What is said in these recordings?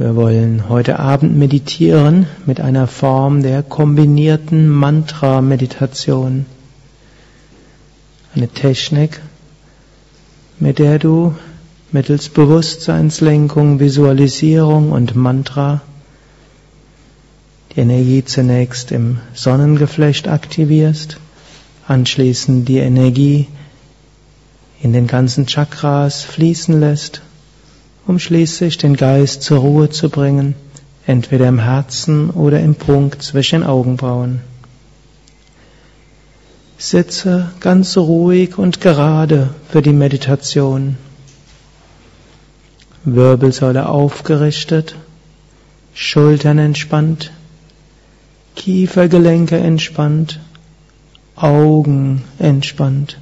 Wir wollen heute Abend meditieren mit einer Form der kombinierten Mantra-Meditation. Eine Technik, mit der du mittels Bewusstseinslenkung, Visualisierung und Mantra die Energie zunächst im Sonnengeflecht aktivierst, anschließend die Energie in den ganzen Chakras fließen lässt, um schließlich den Geist zur Ruhe zu bringen, entweder im Herzen oder im Punkt zwischen den Augenbrauen. Sitze ganz ruhig und gerade für die Meditation. Wirbelsäule aufgerichtet, Schultern entspannt, Kiefergelenke entspannt, Augen entspannt.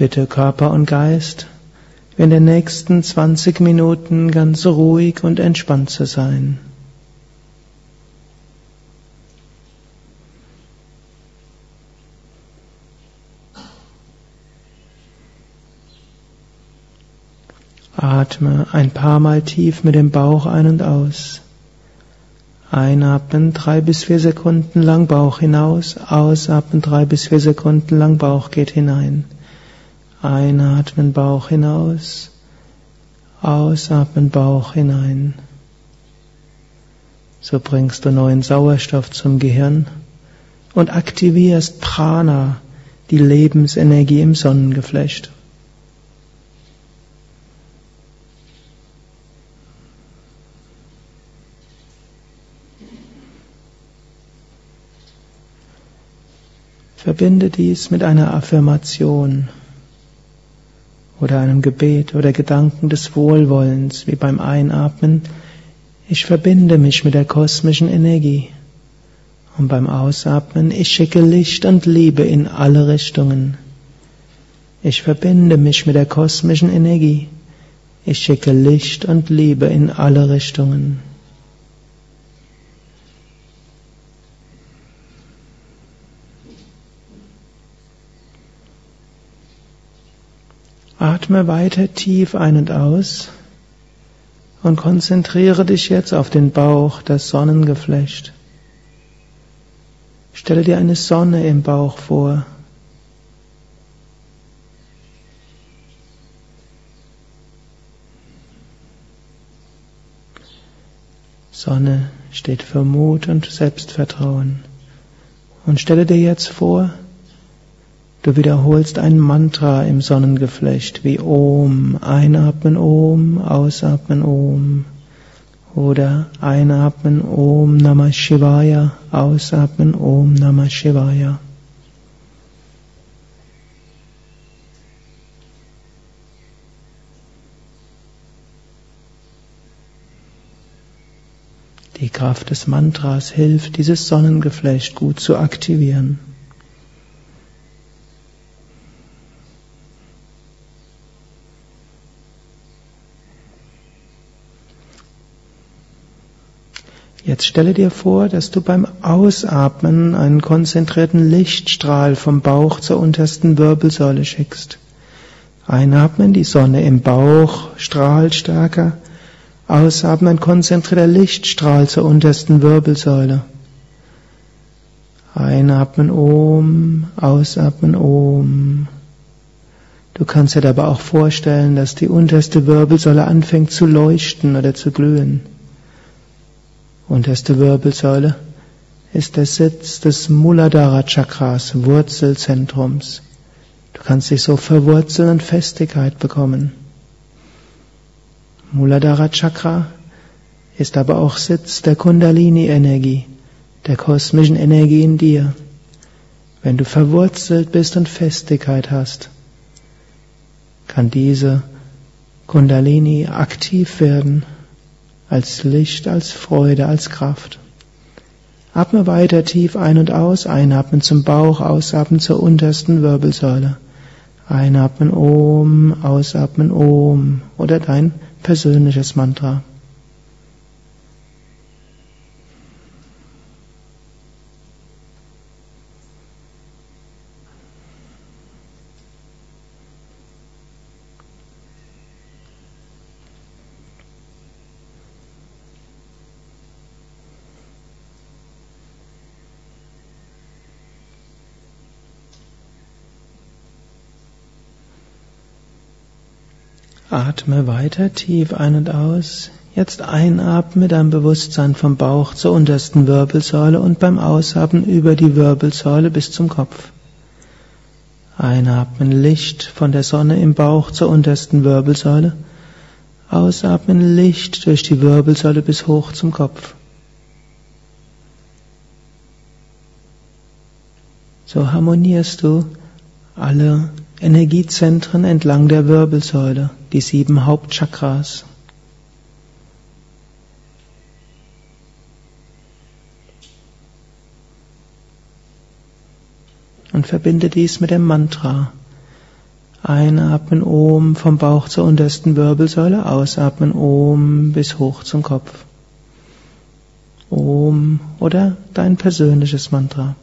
Bitte Körper und Geist in den nächsten 20 Minuten ganz ruhig und entspannt zu sein. Atme ein paar Mal tief mit dem Bauch ein und aus. Einatmen drei bis vier Sekunden lang Bauch hinaus, ausatmen drei bis vier Sekunden lang Bauch geht hinein. Einatmen Bauch hinaus, ausatmen Bauch hinein. So bringst du neuen Sauerstoff zum Gehirn und aktivierst Prana, die Lebensenergie im Sonnengeflecht. Verbinde dies mit einer Affirmation oder einem Gebet oder Gedanken des Wohlwollens, wie beim Einatmen, ich verbinde mich mit der kosmischen Energie. Und beim Ausatmen, ich schicke Licht und Liebe in alle Richtungen. Ich verbinde mich mit der kosmischen Energie. Ich schicke Licht und Liebe in alle Richtungen. Atme weiter tief ein und aus und konzentriere dich jetzt auf den Bauch, das Sonnengeflecht. Stelle dir eine Sonne im Bauch vor. Sonne steht für Mut und Selbstvertrauen. Und stelle dir jetzt vor, Du wiederholst ein Mantra im Sonnengeflecht wie Om, einatmen Om, ausatmen Om. Oder einatmen Om Namah Shivaya, ausatmen Om Namah Shivaya. Die Kraft des Mantras hilft, dieses Sonnengeflecht gut zu aktivieren. Jetzt stelle dir vor, dass du beim Ausatmen einen konzentrierten Lichtstrahl vom Bauch zur untersten Wirbelsäule schickst. Einatmen, die Sonne im Bauch strahlt stärker. Ausatmen, ein konzentrierter Lichtstrahl zur untersten Wirbelsäule. Einatmen Om, ausatmen Om. Du kannst dir dabei auch vorstellen, dass die unterste Wirbelsäule anfängt zu leuchten oder zu glühen. Unterste Wirbelsäule ist der Sitz des Muladhara Chakras, Wurzelzentrums. Du kannst dich so verwurzeln und Festigkeit bekommen. Muladhara Chakra ist aber auch Sitz der Kundalini-Energie, der kosmischen Energie in dir. Wenn du verwurzelt bist und Festigkeit hast, kann diese Kundalini aktiv werden als Licht, als Freude, als Kraft. Atme weiter tief ein und aus, einatmen zum Bauch, ausatmen zur untersten Wirbelsäule. Einatmen Om, ausatmen Om oder dein persönliches Mantra. Atme weiter tief ein und aus. Jetzt einatme dein Bewusstsein vom Bauch zur untersten Wirbelsäule und beim Ausatmen über die Wirbelsäule bis zum Kopf. Einatmen Licht von der Sonne im Bauch zur untersten Wirbelsäule. Ausatmen Licht durch die Wirbelsäule bis hoch zum Kopf. So harmonierst du alle Energiezentren entlang der Wirbelsäule, die sieben Hauptchakras. Und verbinde dies mit dem Mantra. Einatmen Om vom Bauch zur untersten Wirbelsäule, ausatmen Om bis hoch zum Kopf. Om oder dein persönliches Mantra.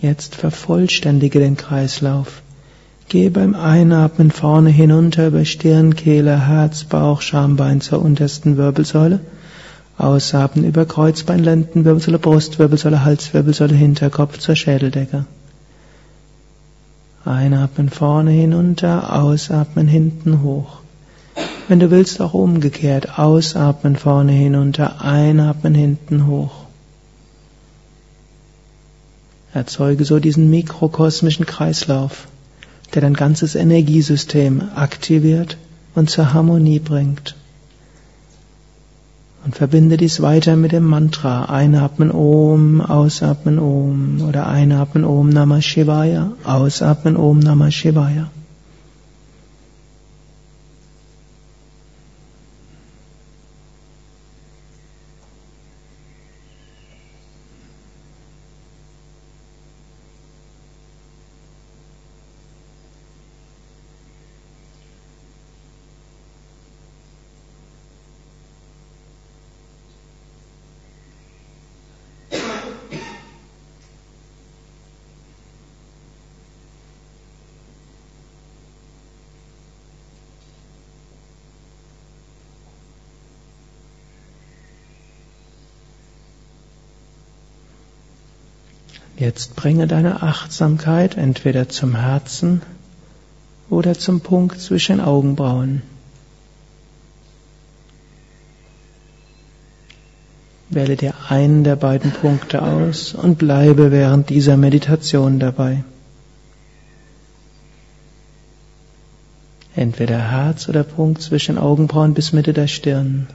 Jetzt vervollständige den Kreislauf. Gehe beim Einatmen vorne hinunter über Stirn, Kehle, Herz, Bauch, Schambein zur untersten Wirbelsäule. Ausatmen über Kreuzbein, Lendenwirbelsäule, Brustwirbelsäule, Halswirbelsäule, Hinterkopf zur Schädeldecke. Einatmen vorne hinunter, ausatmen hinten hoch. Wenn du willst, auch umgekehrt. Ausatmen vorne hinunter, einatmen hinten hoch. Erzeuge so diesen mikrokosmischen Kreislauf, der dein ganzes Energiesystem aktiviert und zur Harmonie bringt. Und verbinde dies weiter mit dem Mantra. Einatmen Om, ausatmen Om oder einatmen Om Namah Shivaya, ausatmen Om Namah Shivaya. Jetzt bringe deine Achtsamkeit entweder zum Herzen oder zum Punkt zwischen Augenbrauen. Wähle dir einen der beiden Punkte aus und bleibe während dieser Meditation dabei. Entweder Herz oder Punkt zwischen Augenbrauen bis Mitte der Stirn.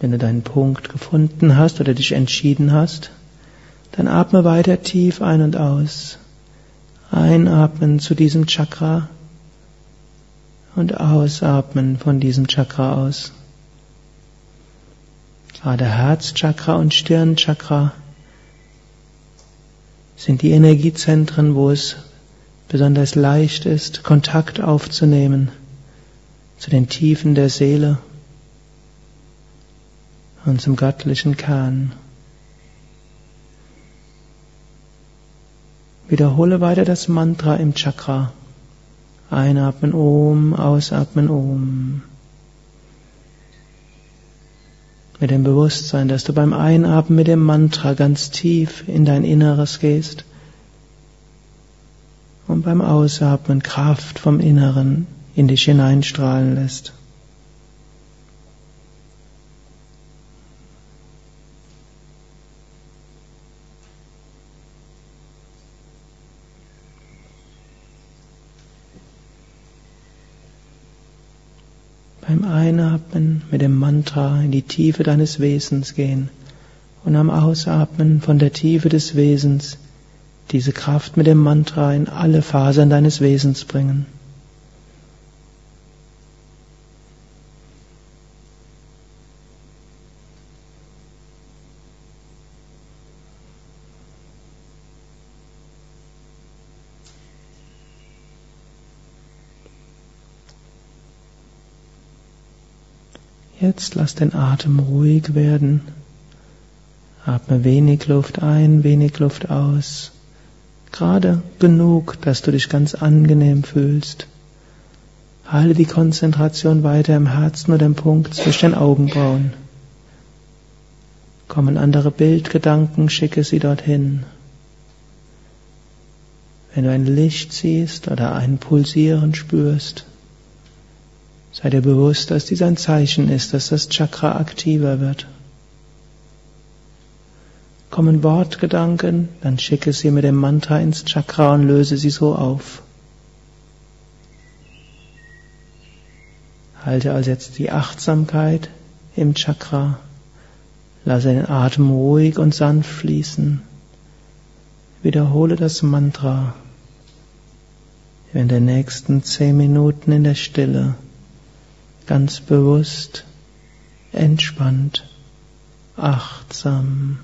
Wenn du deinen Punkt gefunden hast oder dich entschieden hast, dann atme weiter tief ein und aus. Einatmen zu diesem Chakra und ausatmen von diesem Chakra aus. Gerade Herzchakra und Stirnchakra sind die Energiezentren, wo es besonders leicht ist, Kontakt aufzunehmen zu den Tiefen der Seele und zum göttlichen Kern. Wiederhole weiter das Mantra im Chakra. Einatmen Om, ausatmen Om. Mit dem Bewusstsein, dass du beim Einatmen mit dem Mantra ganz tief in dein Inneres gehst und beim Ausatmen Kraft vom Inneren in dich hineinstrahlen lässt. Beim Einatmen mit dem Mantra in die Tiefe deines Wesens gehen und am Ausatmen von der Tiefe des Wesens diese Kraft mit dem Mantra in alle Fasern deines Wesens bringen. Jetzt lass den Atem ruhig werden. Atme wenig Luft ein, wenig Luft aus. Gerade genug, dass du dich ganz angenehm fühlst. Halte die Konzentration weiter im Herzen oder im Punkt zwischen den Augenbrauen. Kommen andere Bildgedanken, schicke sie dorthin. Wenn du ein Licht siehst oder ein Pulsieren spürst, sei dir bewusst, dass dies ein Zeichen ist, dass das Chakra aktiver wird. Kommen Wortgedanken, dann schicke sie mit dem Mantra ins Chakra und löse sie so auf. Halte also jetzt die Achtsamkeit im Chakra. Lasse den Atem ruhig und sanft fließen. Wiederhole das Mantra in den nächsten zehn Minuten in der Stille ganz bewusst, entspannt, achtsam.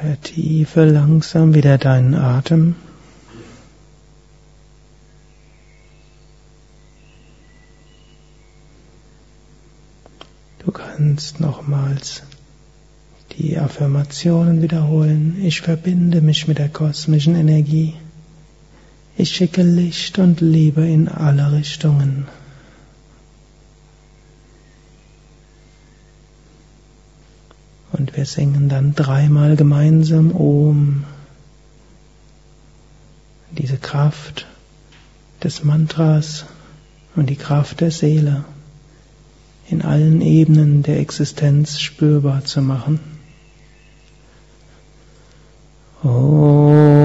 Vertiefe langsam wieder deinen Atem. Du kannst nochmals die Affirmationen wiederholen. Ich verbinde mich mit der kosmischen Energie. Ich schicke Licht und Liebe in alle Richtungen. Wir singen dann dreimal gemeinsam Om. Diese Kraft des Mantras und die Kraft der Seele in allen Ebenen der Existenz spürbar zu machen. Om.